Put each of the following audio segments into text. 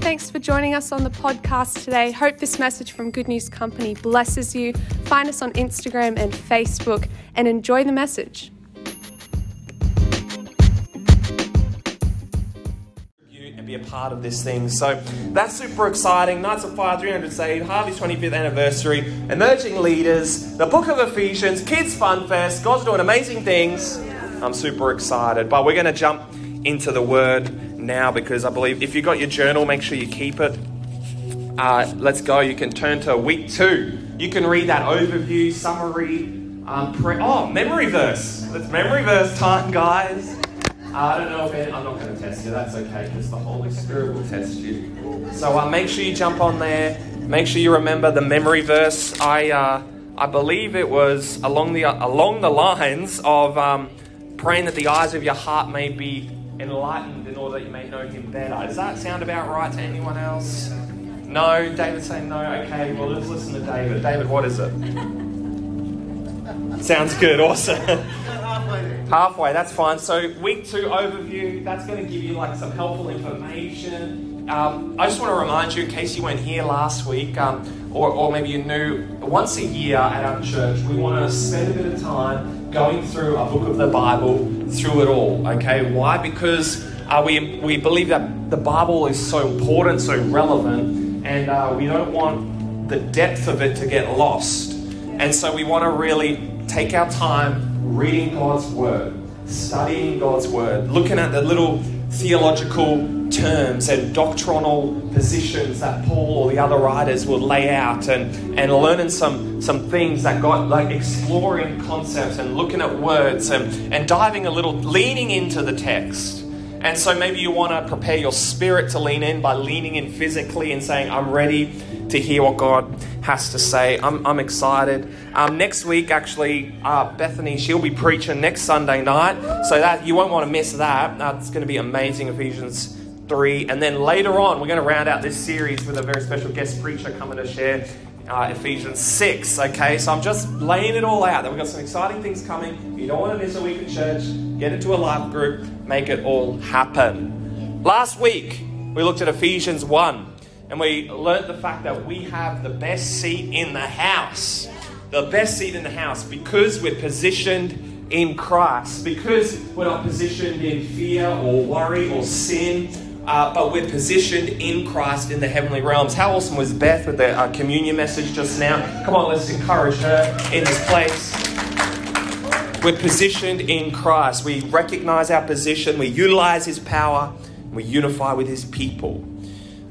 thanks for joining us on the podcast today. Hope this message from Good News Company blesses you. Find us on Instagram and Facebook and enjoy the message. and be a part of this thing. So that's super exciting. Knights of Fire 300 Saved, Harvey's 25th anniversary, emerging leaders, the book of Ephesians, Kids Fun Fest. God's doing amazing things. I'm super excited. But we're going to jump into the word now because I believe if you've got your journal, make sure you keep it. Uh, let's go. You can turn to week two. You can read that overview, summary, um, pre- oh, memory verse. It's memory verse time, guys. Uh, I don't know if any, I'm not going to test you. That's okay because the Holy Spirit will test you. So uh, make sure you jump on there. Make sure you remember the memory verse. I uh, I believe it was along the along the lines of um, praying that the eyes of your heart may be enlightened in order that you may know Him better. Does that sound about right to anyone else? No. David saying no. Okay. Well, let's listen to David. David, what is it? Sounds good. Awesome. Halfway, that's fine. So, week two overview, that's going to give you like some helpful information. Um, I just want to remind you, in case you weren't here last week, um, or, or maybe you knew, once a year at our church, we want to spend a bit of time going through a book of the Bible, through it all. Okay, why? Because uh, we, we believe that the Bible is so important, so relevant, and uh, we don't want the depth of it to get lost. And so we want to really take our time reading God's Word, studying God's Word, looking at the little theological terms and doctrinal positions that Paul or the other writers will lay out and, and learning some, some things that God, like exploring concepts and looking at words and, and diving a little, leaning into the text. And so maybe you want to prepare your spirit to lean in by leaning in physically and saying, I'm ready to hear what God has to say. I'm, I'm excited. Um, next week, actually, uh, Bethany, she'll be preaching next Sunday night. So that you won't want to miss that. That's going to be amazing, Ephesians 3. And then later on, we're going to round out this series with a very special guest preacher coming to share uh, Ephesians 6. Okay, so I'm just laying it all out. That we've got some exciting things coming. If you don't want to miss a week at church, get into a life group, make it all happen. Last week, we looked at Ephesians 1 and we learned the fact that we have the best seat in the house. The best seat in the house because we're positioned in Christ, because we're not positioned in fear or worry or sin, uh, but we're positioned in Christ in the heavenly realms. How awesome was Beth with the uh, communion message just now? Come on, let's encourage her in this place. We're positioned in Christ. We recognize our position, we utilize His power, we unify with His people.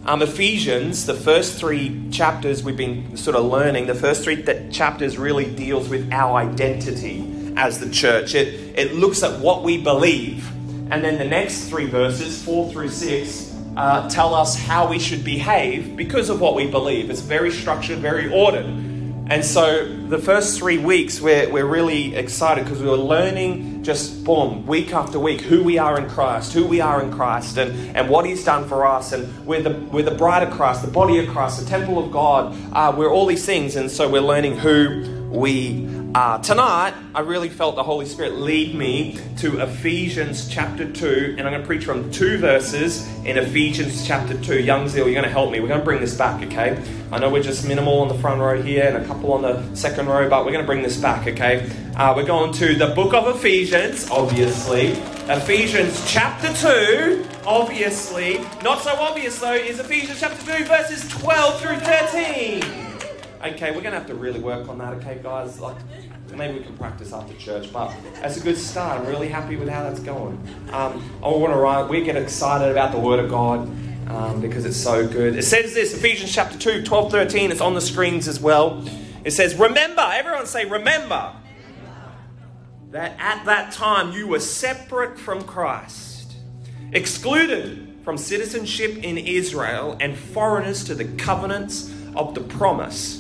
Um, Ephesians, the first three chapters we've been sort of learning, the first three th- chapters really deals with our identity as the church. It, it looks at what we believe. And then the next three verses, four through six, uh, tell us how we should behave because of what we believe. It's very structured, very ordered. And so the first three weeks, we're, we're really excited because we were learning just, boom, week after week, who we are in Christ, who we are in Christ, and, and what He's done for us. And we're the, we're the bride of Christ, the body of Christ, the temple of God. Uh, we're all these things. And so we're learning who we uh, tonight, I really felt the Holy Spirit lead me to Ephesians chapter 2, and I'm going to preach from two verses in Ephesians chapter 2. Young Zeal, you're going to help me. We're going to bring this back, okay? I know we're just minimal on the front row here and a couple on the second row, but we're going to bring this back, okay? Uh, we're going to the book of Ephesians, obviously. Ephesians chapter 2, obviously. Not so obvious, though, is Ephesians chapter 2, verses 12 through 13 okay, we're going to have to really work on that, okay, guys? Like, maybe we can practice after church, but that's a good start. I'm really happy with how that's going. Um, I want to write, we get excited about the Word of God um, because it's so good. It says this, Ephesians chapter 2, 12, 13, it's on the screens as well. It says, Remember, everyone say, Remember, that at that time you were separate from Christ, excluded from citizenship in Israel, and foreigners to the covenants of the promise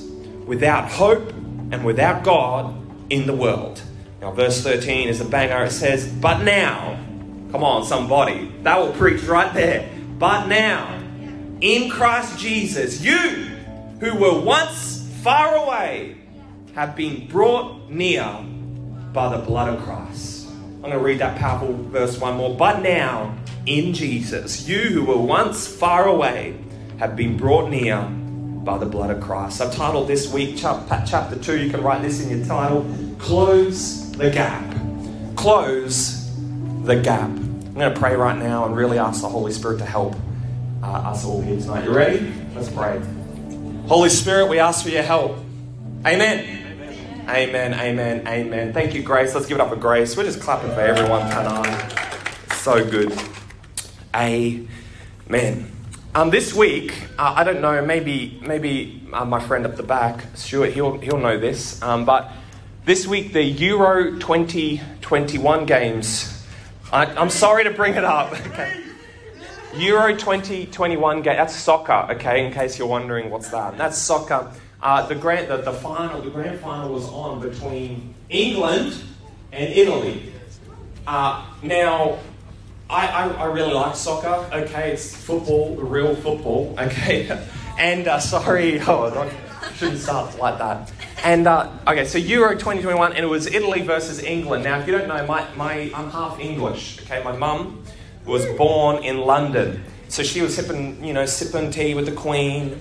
without hope and without God in the world. Now, verse 13 is a banger. It says, But now, come on, somebody, that will preach right there. But now, in Christ Jesus, you who were once far away have been brought near by the blood of Christ. I'm going to read that powerful verse one more. But now, in Jesus, you who were once far away have been brought near by the blood of Christ. I've titled this week, chapter 2, you can write this in your title Close the Gap. Close the Gap. I'm going to pray right now and really ask the Holy Spirit to help uh, us all here tonight. You ready? Let's pray. Holy Spirit, we ask for your help. Amen. Amen, amen, amen. Thank you, Grace. Let's give it up for Grace. We're just clapping for everyone tonight. So good. Amen. Um, this week, uh, I don't know, maybe maybe uh, my friend up the back, Stuart, he'll, he'll know this, um, but this week the Euro 2021 games, I, am sorry to bring it up, okay. Euro 2021 game, that's soccer, okay, in case you're wondering what's that. That's soccer. Uh, the, grand, the, the final, the grand final was on between England and Italy. Uh, now, I, I, I, really like soccer. Okay, it's football, real football. Okay, and uh, sorry, oh, shouldn't start like that. And uh, okay, so Euro 2021, and it was Italy versus England. Now, if you don't know, my, my I'm half English. Okay, my mum was born in London, so she was sipping, you know, sipping tea with the Queen.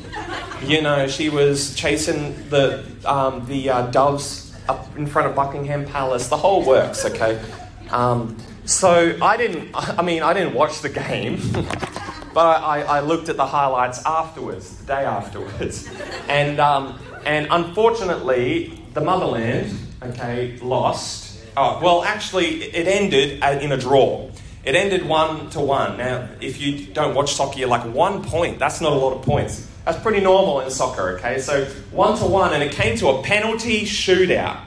You know, she was chasing the um, the uh, doves up in front of Buckingham Palace. The whole works. Okay. Um, so I didn't, I mean, I didn't watch the game, but I, I, looked at the highlights afterwards, the day afterwards. And, um, and unfortunately, the motherland, okay, lost. Oh, well, actually, it ended in a draw. It ended one to one. Now, if you don't watch soccer, you're like, one point, that's not a lot of points. That's pretty normal in soccer, okay? So, one to one, and it came to a penalty shootout.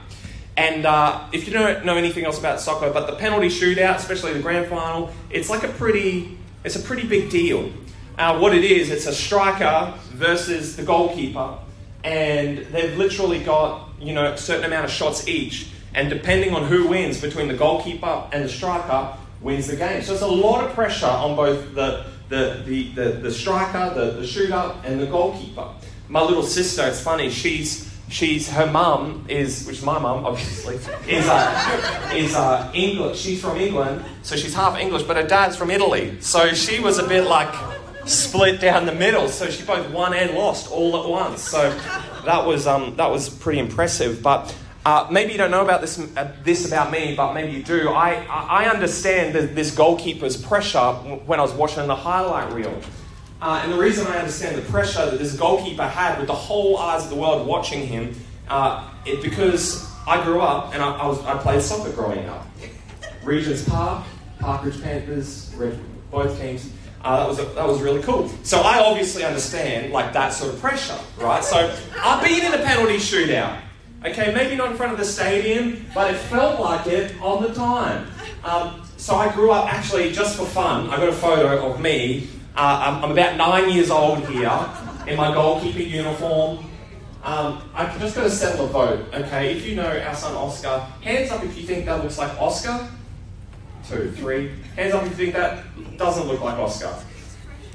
And uh, if you don't know anything else about soccer, but the penalty shootout, especially the grand final, it's like a pretty, it's a pretty big deal. Uh, what it is, it's a striker versus the goalkeeper, and they've literally got you know a certain amount of shots each, and depending on who wins between the goalkeeper and the striker, wins the game. So it's a lot of pressure on both the the the the, the striker, the, the shooter, and the goalkeeper. My little sister, it's funny, she's she's her mum is, which is my mum obviously, is uh, is uh, English. She's from England, so she's half English, but her dad's from Italy. So she was a bit like split down the middle. So she both won and lost all at once. So that was um, that was pretty impressive. But uh, maybe you don't know about this uh, this about me, but maybe you do. I I understand this goalkeeper's pressure when I was watching the highlight reel. Uh, and the reason I understand the pressure that this goalkeeper had with the whole eyes of the world watching him, uh, it because I grew up and I, I, was, I played soccer growing up. Regent's Park, Parkridge Panthers, both teams. Uh, that was a, that was really cool. So I obviously understand like that sort of pressure, right? So I've been in a penalty shootout. Okay, maybe not in front of the stadium, but it felt like it on the time. Um, so I grew up actually just for fun. I got a photo of me uh, I'm, I'm, about nine years old here in my goalkeeper uniform. Um, I'm just going to settle a vote, okay? If you know our son Oscar, hands up if you think that looks like Oscar. Two, three. Hands up if you think that doesn't look like Oscar.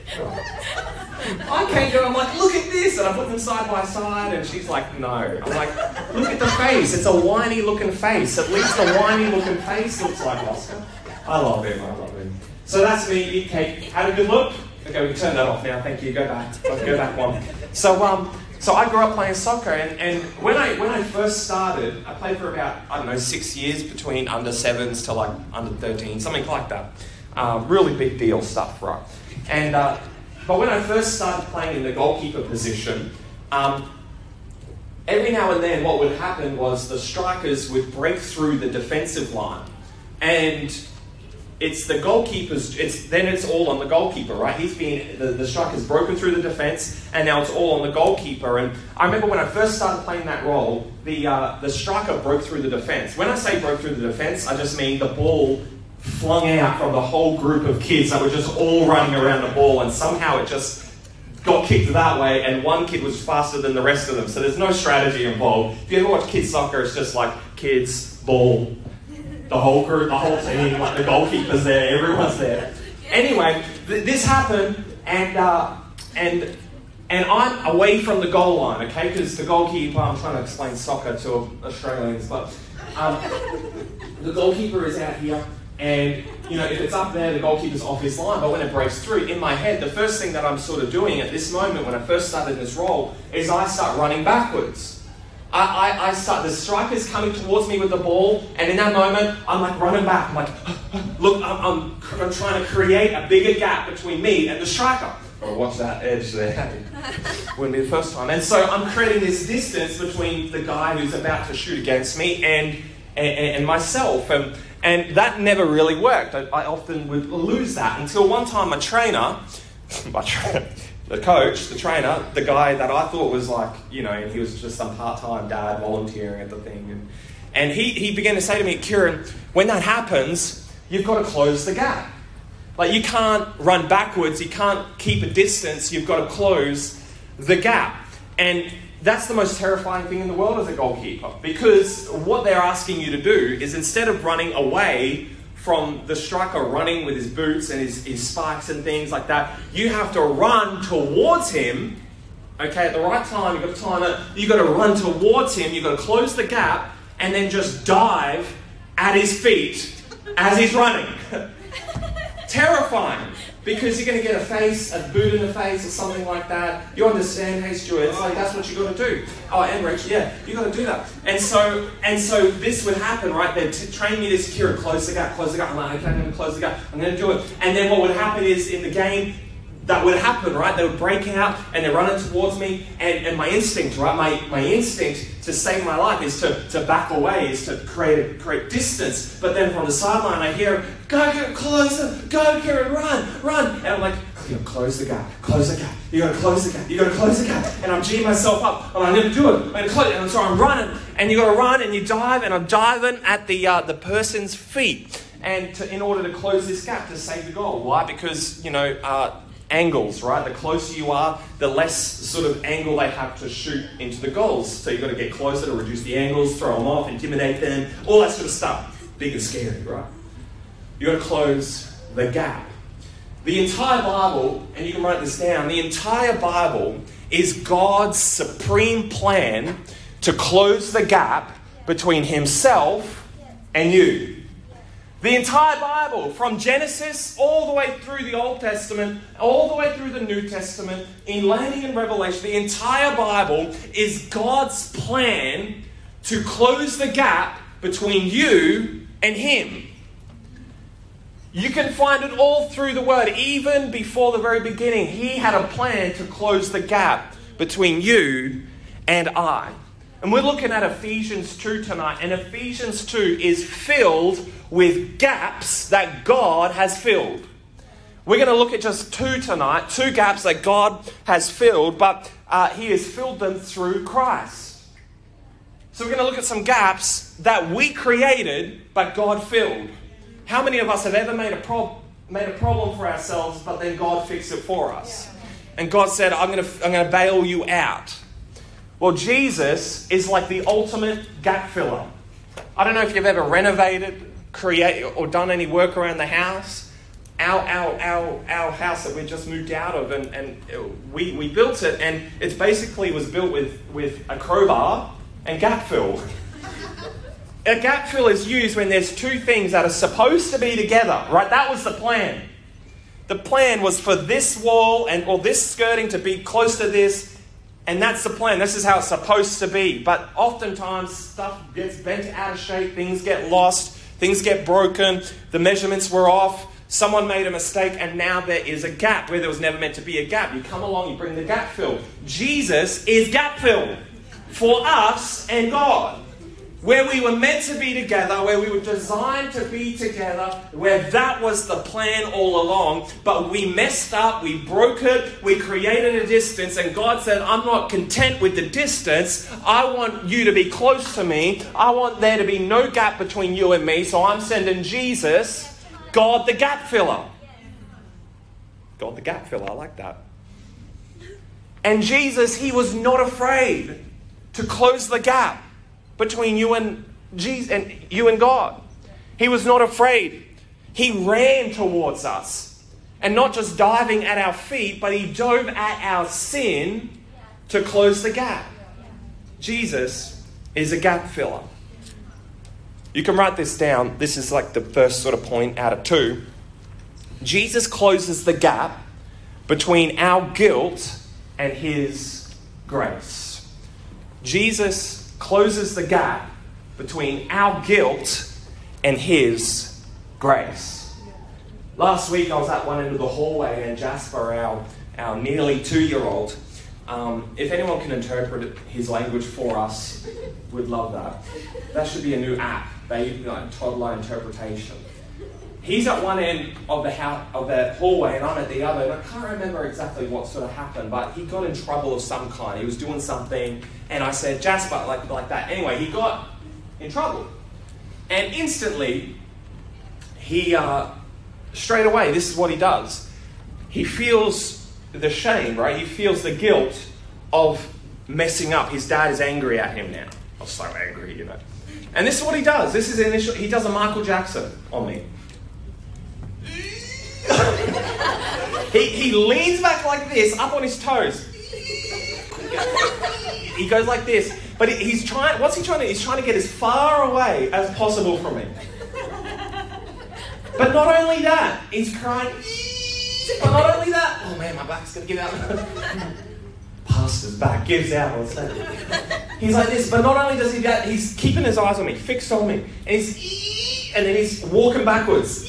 I can't go, I'm like, look at this! And I put them side by side, and she's like, no. I'm like, look at the face. It's a whiny looking face. At least the whiny looking face looks like Oscar. I love him, I love him. So that's me, eat cake. Had a good look? Okay, we can turn that off now. Thank you. Go back. go back one. So, um, so I grew up playing soccer, and, and when I when I first started, I played for about I don't know six years between under sevens to like under thirteen, something like that. Uh, really big deal stuff, right? And uh, but when I first started playing in the goalkeeper position, um, every now and then what would happen was the strikers would break through the defensive line, and it's the goalkeeper's it's then it's all on the goalkeeper right? He's been the, the striker's broken through the defense and now it's all on the goalkeeper. And i remember when i first started playing that role the uh, the striker broke through the defense when i say broke through the defense i just mean the ball flung out from the whole group of kids that were just all running around the ball and somehow it just got kicked that way and one kid was faster than the rest of them. So there's no strategy involved. If you ever watch kids soccer it's just like kids ball the whole group, the whole team, like the goalkeeper's there, everyone's there. Anyway, th- this happened, and uh, and and I'm away from the goal line, okay? Because the goalkeeper, I'm trying to explain soccer to Australians, but um, the goalkeeper is out here, And, you know, if it's up there, the goalkeeper's off his line. But when it breaks through, in my head, the first thing that I'm sort of doing at this moment when I first started this role is I start running backwards. I, I, I, start, the striker's coming towards me with the ball, and in that moment, I'm like running back. I'm like, look, I'm, I'm, I'm trying to create a bigger gap between me and the striker. Oh, watch that edge there. Wouldn't be the first time. And so I'm creating this distance between the guy who's about to shoot against me and, and, and myself. And, and that never really worked. I, I often would lose that until one time my trainer, my trainer, the coach, the trainer, the guy that I thought was like, you know, and he was just some part time dad volunteering at the thing. And, and he, he began to say to me, Kieran, when that happens, you've got to close the gap. Like, you can't run backwards, you can't keep a distance, you've got to close the gap. And that's the most terrifying thing in the world as a goalkeeper because what they're asking you to do is instead of running away from the striker running with his boots and his, his spikes and things like that. You have to run towards him. Okay, at the right time, you've got to time it. You've got to run towards him. You've got to close the gap and then just dive at his feet as he's running. Terrifying because you're going to get a face, a boot in the face, or something like that. You understand, hey Stuart? It's like that's what you got to do. Oh, and Rachel, yeah, you got to do that. And so, and so this would happen, right? They'd t- train me to secure, it, close the gap, close the gap. I'm like, okay, I'm going to close the gap. I'm going to do it. And then what would happen is in the game, that would happen, right? They would break out and they're running towards me, and, and my instinct, right? My, my instinct to save my life is to, to back away, is to create a create distance. But then from the sideline, I hear, go, go, closer, go, Kieran, run, run. And I'm like, you gotta close the gap, close the gap, you gotta close the gap, you gotta close the gap. And I'm G'ing myself up, and I'm gonna do it, I'm gonna close it. And so I'm running, and you gotta run, and you dive, and I'm diving at the, uh, the person's feet. And to, in order to close this gap to save the goal. Why? Because, you know, uh, angles, right? The closer you are, the less sort of angle they have to shoot into the goals. So you've got to get closer to reduce the angles, throw them off, intimidate them, all that sort of stuff. Big and scary, right? You've got to close the gap. The entire Bible, and you can write this down, the entire Bible is God's supreme plan to close the gap between Himself and you. The entire Bible, from Genesis all the way through the Old Testament, all the way through the New Testament, in landing in Revelation, the entire Bible is God's plan to close the gap between you and Him. You can find it all through the Word, even before the very beginning. He had a plan to close the gap between you and I. And we're looking at Ephesians 2 tonight, and Ephesians 2 is filled with gaps that God has filled. We're going to look at just two tonight, two gaps that God has filled, but uh, He has filled them through Christ. So we're going to look at some gaps that we created, but God filled. How many of us have ever made a, made a problem for ourselves, but then God fixed it for us? And God said, I'm going to, I'm going to bail you out. Well, Jesus is like the ultimate gap filler. I don't know if you've ever renovated, create, or done any work around the house. Our, our, our, our house that we just moved out of, and, and we, we built it, and it basically was built with, with a crowbar and gap fill. a gap fill is used when there's two things that are supposed to be together, right? That was the plan. The plan was for this wall and or this skirting to be close to this and that's the plan. This is how it's supposed to be. But oftentimes, stuff gets bent out of shape, things get lost, things get broken, the measurements were off, someone made a mistake, and now there is a gap where there was never meant to be a gap. You come along, you bring the gap fill. Jesus is gap fill for us and God where we were meant to be together, where we were designed to be together, where that was the plan all along, but we messed up, we broke it, we created a distance, and God said, I'm not content with the distance. I want you to be close to me. I want there to be no gap between you and me, so I'm sending Jesus, God the gap filler. God the gap filler, I like that. And Jesus, he was not afraid to close the gap between you and Jesus and you and God. He was not afraid. He ran towards us. And not just diving at our feet, but he dove at our sin to close the gap. Jesus is a gap filler. You can write this down. This is like the first sort of point out of two. Jesus closes the gap between our guilt and his grace. Jesus closes the gap between our guilt and his grace. Last week I was at one end of the hallway and Jasper, our, our nearly two year old, um, if anyone can interpret his language for us, we'd love that. That should be a new app, baby, like toddler interpretation. He's at one end of the house, of the hallway, and I'm at the other. And I can't remember exactly what sort of happened, but he got in trouble of some kind. He was doing something, and I said, Jasper, like like that. Anyway, he got in trouble, and instantly, he uh, straight away, this is what he does. He feels the shame, right? He feels the guilt of messing up. His dad is angry at him now. I'm so angry, you know. And this is what he does. This is initial. He does a Michael Jackson on me. He, he leans back like this, up on his toes. He goes like this. But he's trying, what's he trying to He's trying to get as far away as possible from me. But not only that, he's crying. But not only that, oh man, my back's gonna give out. Pastor's back gives out. He's like this, but not only does he that, he's keeping his eyes on me, fixed on me, and he's and then he's walking backwards.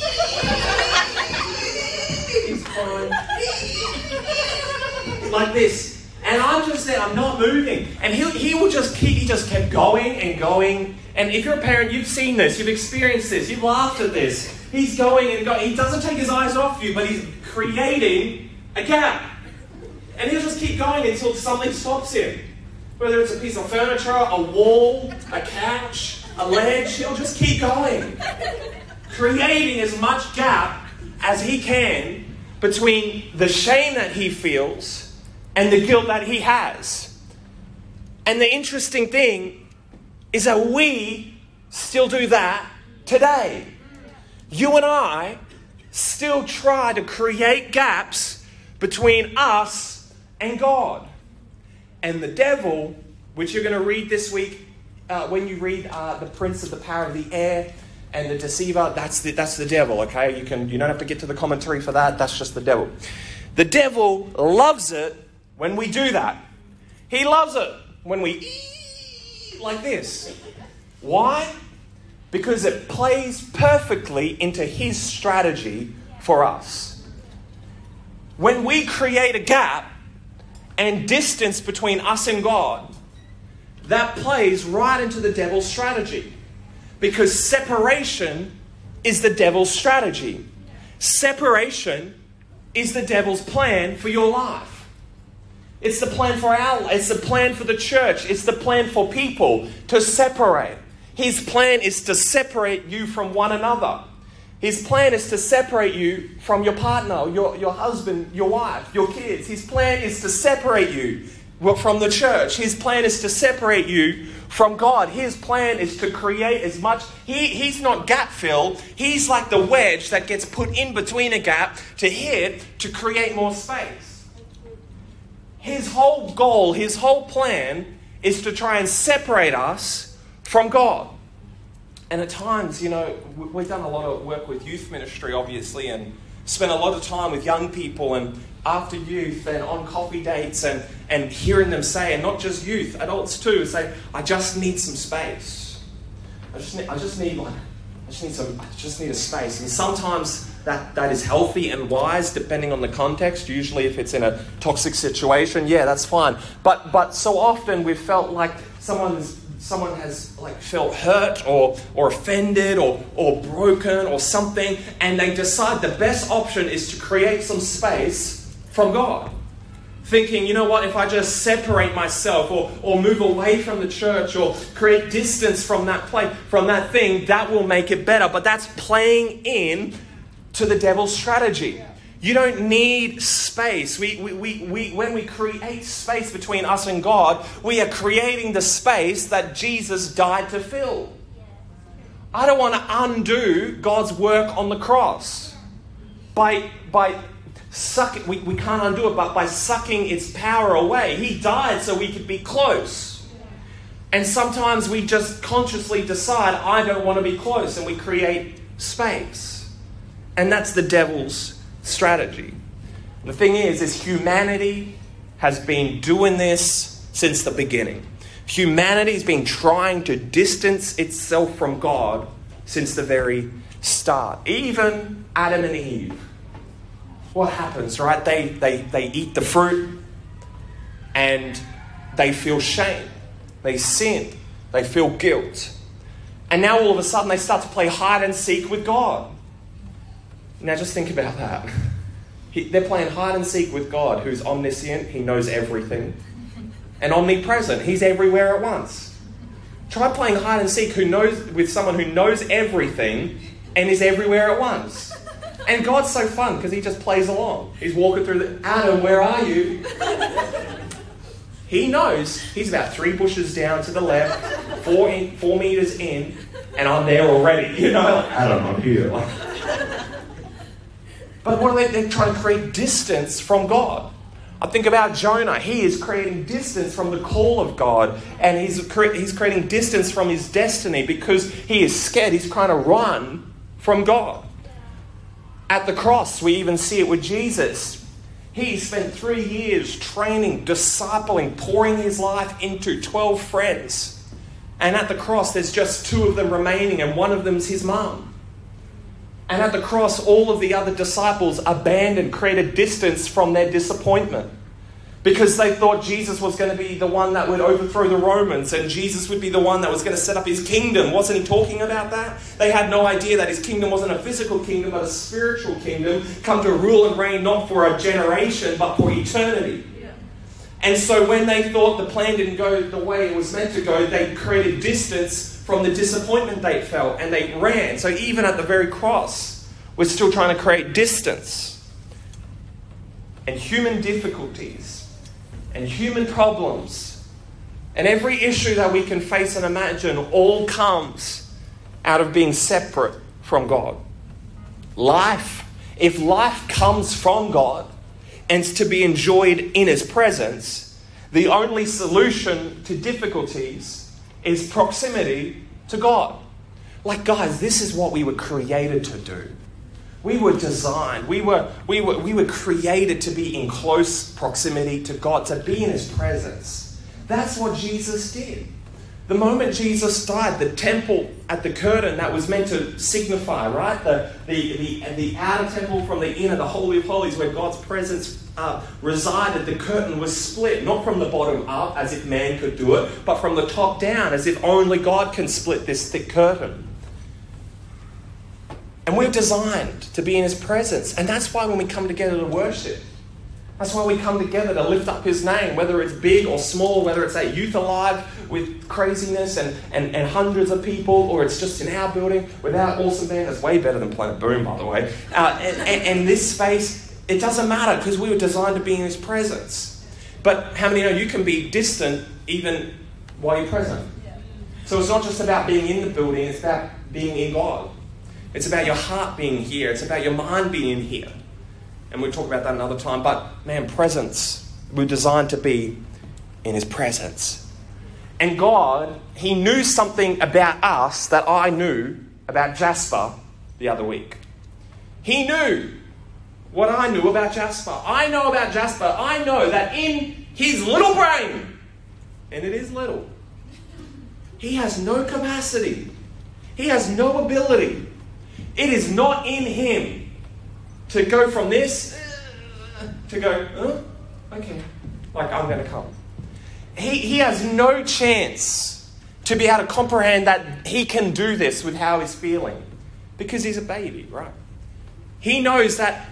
Crying like this. And I'm just there, I'm not moving. And he, he will just keep, he just kept going and going. And if you're a parent, you've seen this, you've experienced this, you've laughed at this. He's going and going. He doesn't take his eyes off you, but he's creating a gap. And he'll just keep going until something stops him. Whether it's a piece of furniture, a wall, a couch, a ledge, he'll just keep going. Creating as much gap as he can between the shame that he feels and the guilt that he has. And the interesting thing is that we still do that today. You and I still try to create gaps between us and God. And the devil, which you're going to read this week uh, when you read uh, The Prince of the Power of the Air and the Deceiver, that's the, that's the devil, okay? You, can, you don't have to get to the commentary for that, that's just the devil. The devil loves it when we do that. He loves it when we like this. Why? Because it plays perfectly into his strategy for us. When we create a gap and distance between us and God, that plays right into the devil's strategy. Because separation is the devil's strategy. Separation is the devil's plan for your life. It's the plan for our it's the plan for the church, it's the plan for people to separate. His plan is to separate you from one another. His plan is to separate you from your partner, your, your husband, your wife, your kids. His plan is to separate you from the church. His plan is to separate you from God. His plan is to create as much. He, he's not gap fill. He's like the wedge that gets put in between a gap to hit to create more space. His whole goal, his whole plan is to try and separate us from God. And at times, you know, we've done a lot of work with youth ministry, obviously, and spent a lot of time with young people and after youth and on coffee dates and, and hearing them say, and not just youth, adults too, say, I just need some space. I just need, I just need like, I just need some, I just need a space. And sometimes that, that is healthy and wise depending on the context. Usually, if it's in a toxic situation, yeah, that's fine. But, but so often we've felt like someone's someone has like felt hurt or, or offended or, or broken or something and they decide the best option is to create some space from god thinking you know what if i just separate myself or, or move away from the church or create distance from that place from that thing that will make it better but that's playing in to the devil's strategy. You don't need space. We, we, we, we, when we create space between us and God, we are creating the space that Jesus died to fill. I don't want to undo God's work on the cross by, by sucking, we, we can't undo it, but by sucking its power away. He died so we could be close. And sometimes we just consciously decide, I don't want to be close, and we create space. And that's the devil's strategy. The thing is, is humanity has been doing this since the beginning. Humanity has been trying to distance itself from God since the very start. Even Adam and Eve. What happens, right? They, they, they eat the fruit and they feel shame. They sin. They feel guilt. And now all of a sudden they start to play hide and seek with God. Now just think about that. He, they're playing hide and seek with God, who's omniscient, He knows everything, and omnipresent. He's everywhere at once. Try playing hide and seek who knows, with someone who knows everything and is everywhere at once. And God's so fun because He just plays along. He's walking through the Adam, where are you? He knows he's about three bushes down to the left, four, in, four meters in, and I'm there already. You know, like, Adam, I'm here. but what are they? They're trying to create distance from God. I think about Jonah. He is creating distance from the call of God, and he's, cre- he's creating distance from his destiny because he is scared. He's trying to run from God. At the cross, we even see it with Jesus. He spent three years training, discipling, pouring his life into 12 friends. And at the cross, there's just two of them remaining, and one of them's his mum. And at the cross, all of the other disciples abandoned, created distance from their disappointment because they thought Jesus was going to be the one that would overthrow the Romans and Jesus would be the one that was going to set up his kingdom. Wasn't he talking about that? They had no idea that his kingdom wasn't a physical kingdom but a spiritual kingdom, come to rule and reign not for a generation but for eternity. And so when they thought the plan didn't go the way it was meant to go, they created distance from the disappointment they felt and they ran. So even at the very cross, we're still trying to create distance. And human difficulties and human problems and every issue that we can face and imagine all comes out of being separate from God. Life, if life comes from God and to be enjoyed in His presence, the only solution to difficulties is proximity to God. Like, guys, this is what we were created to do. We were designed, we were, we, were, we were created to be in close proximity to God, to be in His presence. That's what Jesus did. The moment Jesus died, the temple at the curtain that was meant to signify, right? The, the, the, the outer temple from the inner, the Holy of Holies, where God's presence uh, resided, the curtain was split, not from the bottom up as if man could do it, but from the top down as if only God can split this thick curtain. And we're designed to be in His presence. And that's why when we come together to worship, that's why we come together to lift up His name, whether it's big or small, whether it's at Youth Alive with craziness and, and, and hundreds of people, or it's just in our building with our awesome band. That's way better than Planet Boom, by the way. Uh, and, and, and this space, it doesn't matter because we were designed to be in His presence. But how many know you can be distant even while you're present? So it's not just about being in the building, it's about being in God. It's about your heart being here. It's about your mind being here. And we'll talk about that another time. But man, presence. We're designed to be in His presence. And God, He knew something about us that I knew about Jasper the other week. He knew what I knew about Jasper. I know about Jasper. I know that in his little brain, and it is little, he has no capacity, he has no ability it is not in him to go from this to go, okay, like I'm going to come. He, he has no chance to be able to comprehend that he can do this with how he's feeling because he's a baby, right? He knows that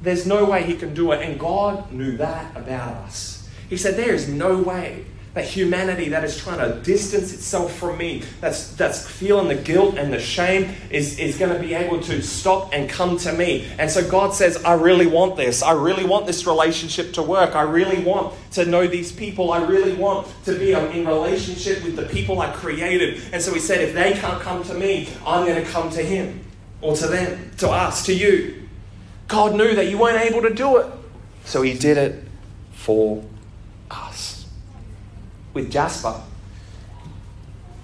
there's no way he can do it, and God knew that about us. He said, There is no way that humanity that is trying to distance itself from me, that's, that's feeling the guilt and the shame, is, is going to be able to stop and come to me. And so God says, I really want this. I really want this relationship to work. I really want to know these people. I really want to be in relationship with the people I created. And so He said, if they can't come to me, I'm going to come to Him or to them, to us, to you. God knew that you weren't able to do it. So He did it for with Jasper.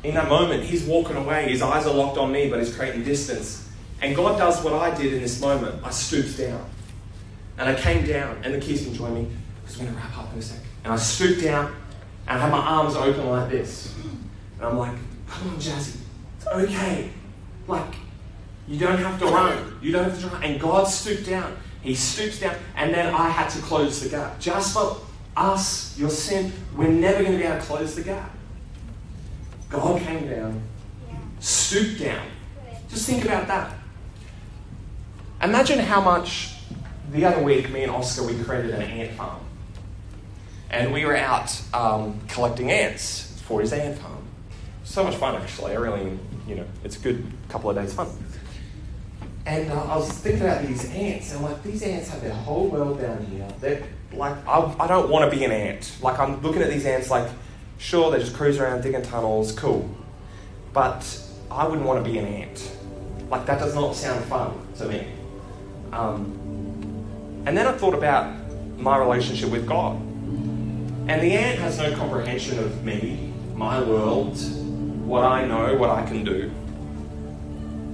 in that moment, he's walking away. His eyes are locked on me, but he's creating distance. And God does what I did in this moment. I stooped down. And I came down, and the kids can join me because we're going to wrap up in a sec. And I stooped down, and I had my arms open like this. And I'm like, come on, Jazzy. It's okay. Like, you don't have to run. You don't have to run. And God stooped down. He stoops down, and then I had to close the gap. Jasper, us, your sin, we're never going to be able to close the gap. God came down, stooped down. Just think about that. Imagine how much the other week, me and Oscar, we created an ant farm. And we were out um, collecting ants for his ant farm. So much fun, actually. I really, you know, it's a good couple of days fun. And uh, I was thinking about these ants, and like, these ants have their whole world down here. They're like, I, I don't want to be an ant. Like, I'm looking at these ants like, sure, they just cruise around digging tunnels, cool. But I wouldn't want to be an ant. Like, that does not sound fun to me. Um, and then I thought about my relationship with God. And the ant has no comprehension of me, my world, what I know, what I can do.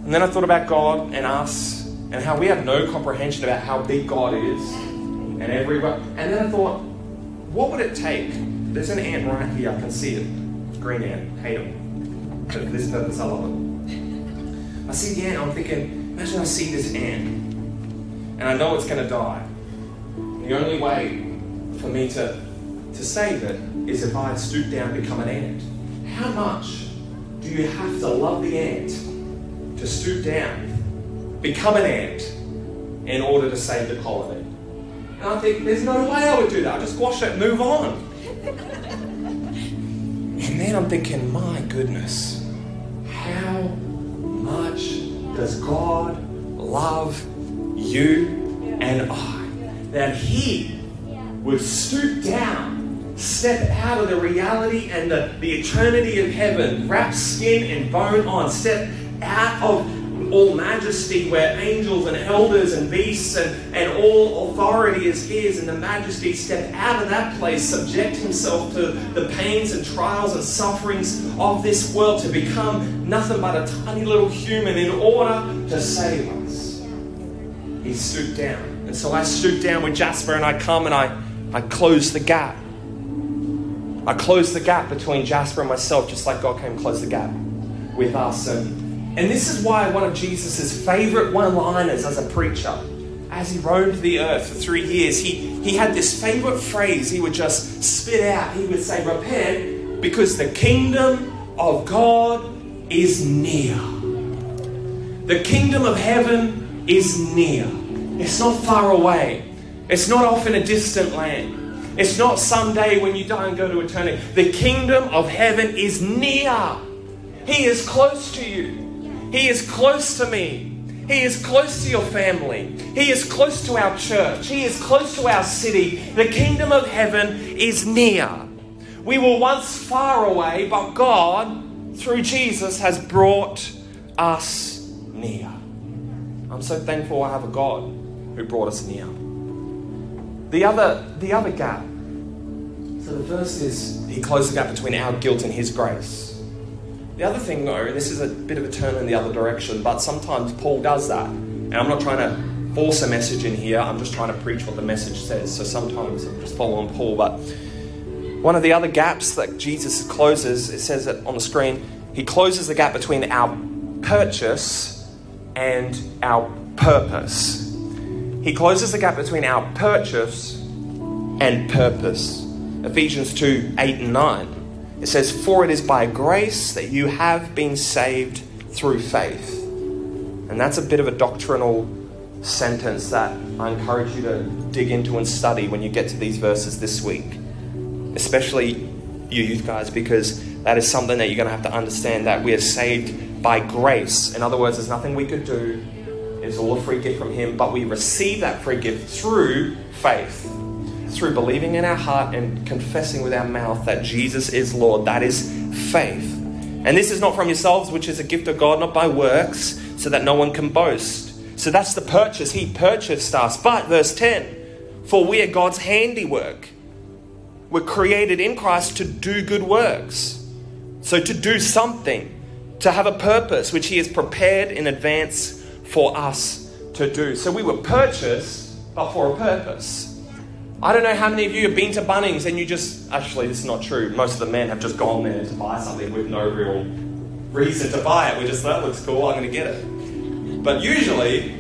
And then I thought about God and us and how we have no comprehension about how big God is and everywhere. And then I thought, what would it take? There's an ant right here, I can see it. Green ant, hate them. But this purpose, I love it. I see the ant, I'm thinking, imagine I see this ant and I know it's going to die. The only way for me to, to save it is if I stoop down and become an ant. How much do you have to love the ant to stoop down, become an ant, in order to save the colony? And I think, there's no way I would do that. I'd just squash it, move on. and then I'm thinking, my goodness, how much does God love you and I? That He would stoop down, step out of the reality and the, the eternity of heaven, wrap skin and bone on, step out of all majesty, where angels and elders and beasts and, and all authority is His, and the majesty step out of that place, subject Himself to the pains and trials and sufferings of this world to become nothing but a tiny little human in order to save us. He stooped down. And so I stoop down with Jasper and I come and I, I close the gap. I close the gap between Jasper and myself, just like God came close the gap with us. And and this is why one of Jesus' favorite one liners as a preacher, as he roamed the earth for three years, he, he had this favorite phrase he would just spit out. He would say, Repent, because the kingdom of God is near. The kingdom of heaven is near. It's not far away, it's not off in a distant land. It's not someday when you die and go to eternity. The kingdom of heaven is near. He is close to you. He is close to me. He is close to your family. He is close to our church. He is close to our city. The kingdom of heaven is near. We were once far away, but God, through Jesus, has brought us near. I'm so thankful I have a God who brought us near. The other, the other gap. So the first is he closed the gap between our guilt and his grace. The other thing, though, this is a bit of a turn in the other direction, but sometimes Paul does that. And I'm not trying to force a message in here, I'm just trying to preach what the message says. So sometimes I'm just following Paul. But one of the other gaps that Jesus closes, it says it on the screen, he closes the gap between our purchase and our purpose. He closes the gap between our purchase and purpose. Ephesians 2 8 and 9. It says, For it is by grace that you have been saved through faith. And that's a bit of a doctrinal sentence that I encourage you to dig into and study when you get to these verses this week. Especially you youth guys, because that is something that you're going to have to understand that we are saved by grace. In other words, there's nothing we could do, it's all a free gift from Him, but we receive that free gift through faith through believing in our heart and confessing with our mouth that Jesus is Lord. That is faith. And this is not from yourselves, which is a gift of God, not by works, so that no one can boast. So that's the purchase. He purchased us. But, verse 10 For we are God's handiwork. We're created in Christ to do good works, So to do something, to have a purpose which He has prepared in advance for us to do. So we were purchased, but for a purpose. I don't know how many of you have been to Bunnings and you just, actually, this is not true. Most of the men have just gone there to buy something with no real reason to buy it. We just, that looks cool, I'm going to get it. But usually,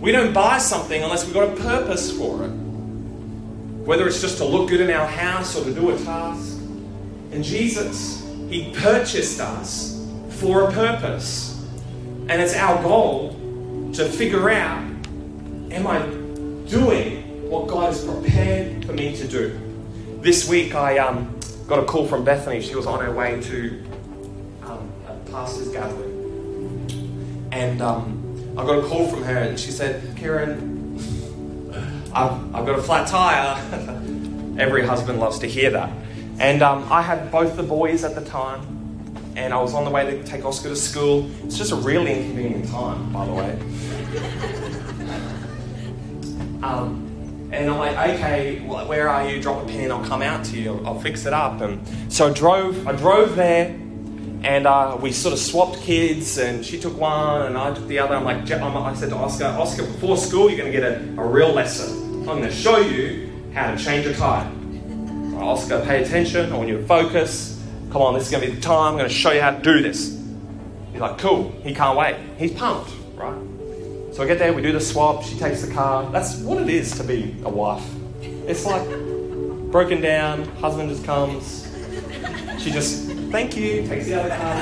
we don't buy something unless we've got a purpose for it. Whether it's just to look good in our house or to do a task. And Jesus, He purchased us for a purpose. And it's our goal to figure out am I doing what God has prepared for me to do? This week I um, got a call from Bethany. She was on her way to um, a pastor's gathering. And um, I got a call from her and she said, Kieran, I've, I've got a flat tire. Every husband loves to hear that. And um, I had both the boys at the time and I was on the way to take Oscar to school. It's just a really inconvenient time, by the way. Um, and I'm like, okay, where are you? Drop a pin, I'll come out to you, I'll, fix it up. And so I drove, I drove there, and uh, we sort of swapped kids, and she took one, and I took the other. I'm like, I said to Oscar, Oscar, before school, you're going to get a, a real lesson. I'm going to show you how to change a tire. Oscar, pay attention. I want you to focus. Come on, this is going to be the time. I'm going to show you how to do this. He's like, cool. He can't wait. He's pumped, right? So I get there, we do the swap. She takes the car. That's what it is to be a wife. It's like broken down. Husband just comes. She just, thank you, takes the other car.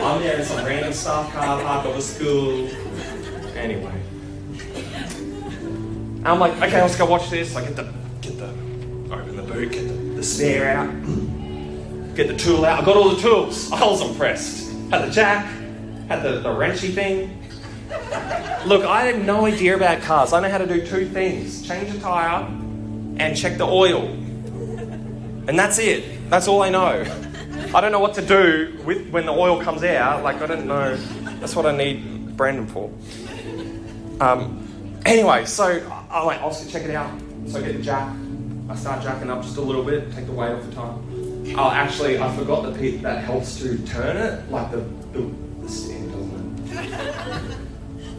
I'm there in some random staff car park of a school. Anyway. I'm like, okay, let's go watch this. I get the, get the, open the boot, get the, the out get the tool out. I got all the tools. I was impressed. Had the jack, had the, the wrenchy thing. Look, I had no idea about cars. I know how to do two things change the tyre and check the oil. And that's it. That's all I know. I don't know what to do with when the oil comes out. Like, I don't know. That's what I need Brandon for. Um, anyway, so I went, Oscar, check it out. So I get the jack. I start jacking up just a little bit, take the weight off the time. Oh, actually, I forgot the piece that helps to turn it, like the, the, the stand, doesn't it?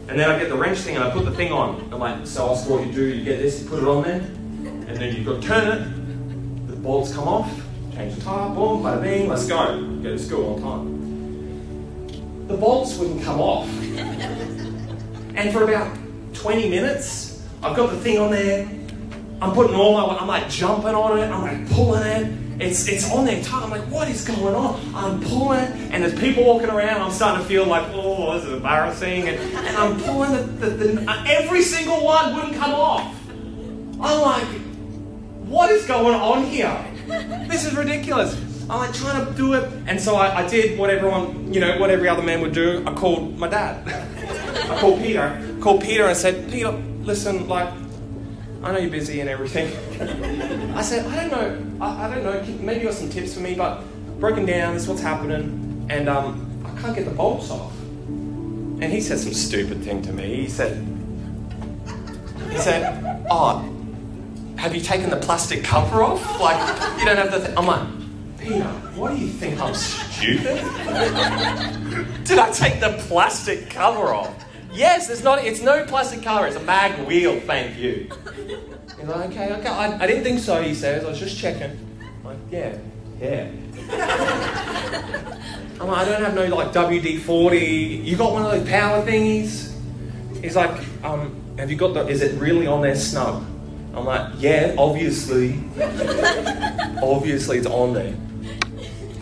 And then I get the wrench thing and I put the thing on. I'm like, so Oscar, what you do, you get this, you put it on there, and then you've got to turn it, the bolts come off, change the tire, boom, bada bing, let's go. Get to school on time. The bolts wouldn't come off. and for about 20 minutes, I've got the thing on there, I'm putting all my, I'm like jumping on it, I'm like pulling it, it's, it's on their tongue. I'm like, what is going on? I'm pulling, and there's people walking around. I'm starting to feel like, oh, this is embarrassing. And, and I'm pulling, the, the, the, every single one wouldn't come off. I'm like, what is going on here? This is ridiculous. I'm like trying to do it. And so I, I did what everyone, you know, what every other man would do. I called my dad. I called Peter. Called Peter and said, Peter, listen, like, I know you're busy and everything. I said, I don't know, I, I, don't know, maybe you got some tips for me, but broken down, this is what's happening, and um, I can't get the bolts off. And he said some stupid thing to me. He said, he said, oh, have you taken the plastic cover off? Like, you don't have the thing. I'm like, Peter, what do you think? I'm stupid? Did I take the plastic cover off? Yes, it's not. It's no plastic cover. It's a mag wheel. Thank you. He's like, okay, okay. I, I didn't think so. He says. I was just checking. I'm like, yeah, yeah. I'm like, I don't have no like WD forty. You got one of those power thingies? He's like, um, have you got the? Is it really on there snug? I'm like, yeah, obviously. obviously, it's on there.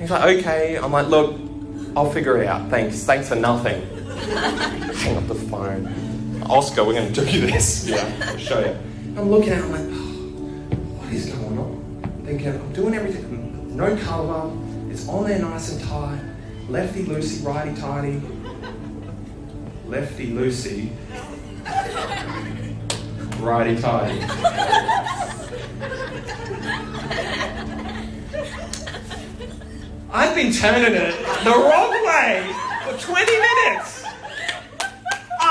He's like, okay. I'm like, look, I'll figure it out. Thanks. Thanks for nothing. Hang up the phone. Oscar, we're going to do this. Yeah, I'll show you. I'm looking at it, I'm like, oh, what is going on? Thinking, I'm doing everything. No cover. It's on there nice and tight. Lefty loosey, righty tighty. Lefty loosey. Righty tighty. I've been turning it the wrong way for 20 minutes.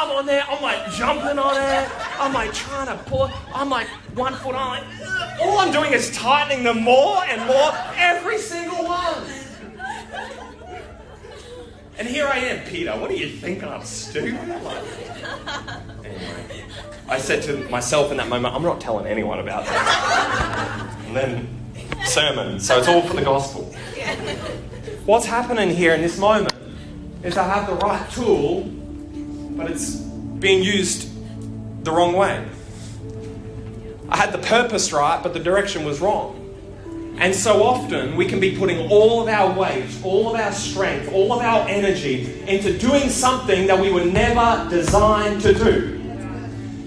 On there, I'm like jumping on it, I'm like trying to pull I'm like one foot on it. All I'm doing is tightening them more and more, every single one. And here I am, Peter. What do you think? I'm stupid? Like, anyway, I said to myself in that moment, I'm not telling anyone about that. And then sermon. So it's all for the gospel. What's happening here in this moment is I have the right tool, but it's being used the wrong way. I had the purpose right, but the direction was wrong. And so often we can be putting all of our weight, all of our strength, all of our energy into doing something that we were never designed to do.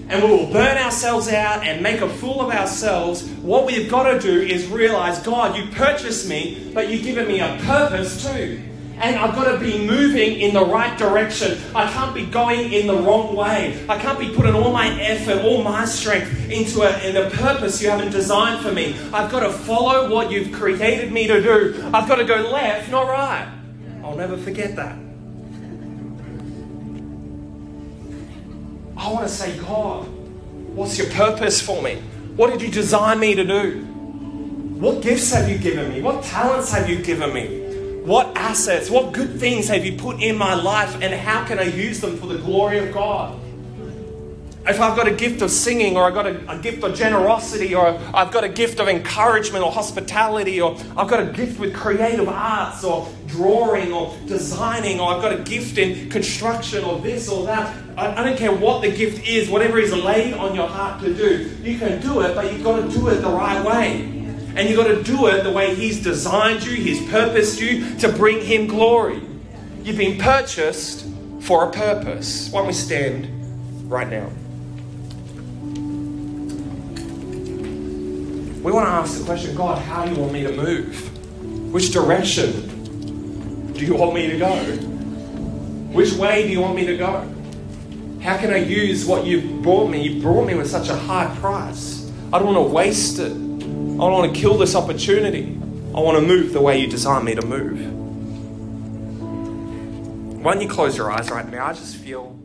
And we will burn ourselves out and make a fool of ourselves. What we've got to do is realize God, you purchased me, but you've given me a purpose too and I've got to be moving in the right direction. I can't be going in the wrong way. I can't be putting all my effort, all my strength into a, in a purpose you haven't designed for me. I've got to follow what you've created me to do. I've got to go left, not right. I'll never forget that. I want to say, God, what's your purpose for me? What did you design me to do? What gifts have you given me? What talents have you given me? What assets, what good things have you put in my life, and how can I use them for the glory of God? If I've got a gift of singing, or I've got a, a, gift of generosity, or I've got a gift of encouragement or hospitality, or I've got a gift with creative arts, or drawing, or designing, or I've got a gift in construction, or this or that. I, don't care what the gift is, whatever is laid on your heart to do, you can do it, but you've got to do it the right way. And you've got to do it the way He's designed you, He's purposed you to bring Him glory. You've been purchased for a purpose. Why don't we stand right now? We want to ask the question God, how do you want me to move? Which direction do you want me to go? Which way do you want me to go? How can I use what you've brought me? You brought me with such a high price. I don't want to waste it. I don't want to kill this opportunity. I want to move the way you designed me to move. Why don't you close your eyes right now? I just feel